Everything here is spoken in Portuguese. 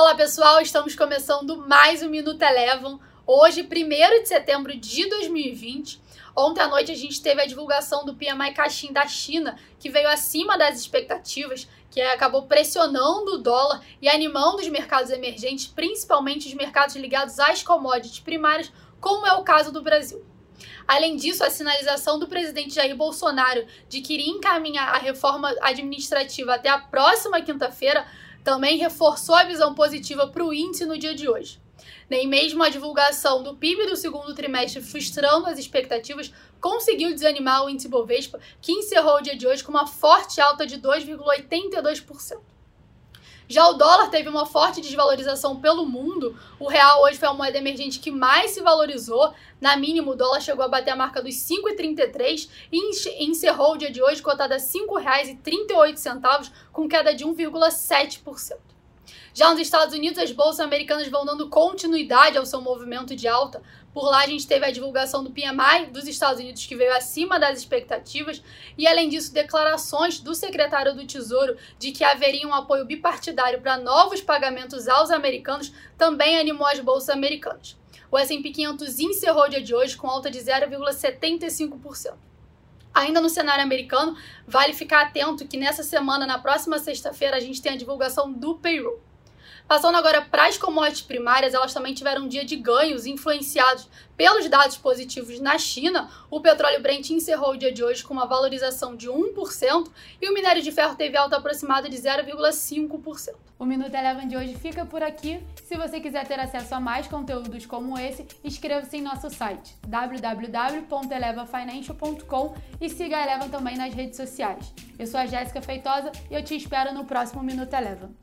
Olá pessoal, estamos começando mais um Minuto Elevam. Hoje, 1 de setembro de 2020. Ontem à noite a gente teve a divulgação do PMI Caixin da China, que veio acima das expectativas, que acabou pressionando o dólar e animando os mercados emergentes, principalmente os mercados ligados às commodities primárias, como é o caso do Brasil. Além disso, a sinalização do presidente Jair Bolsonaro de que iria encaminhar a reforma administrativa até a próxima quinta-feira também reforçou a visão positiva para o índice no dia de hoje. Nem mesmo a divulgação do PIB do segundo trimestre, frustrando as expectativas, conseguiu desanimar o índice Bovespa, que encerrou o dia de hoje com uma forte alta de 2,82%. Já o dólar teve uma forte desvalorização pelo mundo. O real hoje foi a moeda emergente que mais se valorizou. Na mínima, o dólar chegou a bater a marca dos 5,33 e encerrou o dia de hoje cotado a R$ 5,38, com queda de 1,7%. Já nos Estados Unidos, as bolsas americanas vão dando continuidade ao seu movimento de alta. Por lá, a gente teve a divulgação do PMI dos Estados Unidos, que veio acima das expectativas, e além disso, declarações do secretário do Tesouro de que haveria um apoio bipartidário para novos pagamentos aos americanos também animou as bolsas americanas. O S&P 500 encerrou o dia de hoje com alta de 0,75%. Ainda no cenário americano, vale ficar atento que nessa semana, na próxima sexta-feira, a gente tem a divulgação do payroll. Passando agora para as commodities primárias, elas também tiveram um dia de ganhos influenciados pelos dados positivos na China. O petróleo Brent encerrou o dia de hoje com uma valorização de 1% e o minério de ferro teve alta aproximada de 0,5%. O Minuto Eleven de hoje fica por aqui. Se você quiser ter acesso a mais conteúdos como esse, inscreva-se em nosso site www.elevafinancial.com e siga a Eleven também nas redes sociais. Eu sou a Jéssica Feitosa e eu te espero no próximo Minuto Eleven.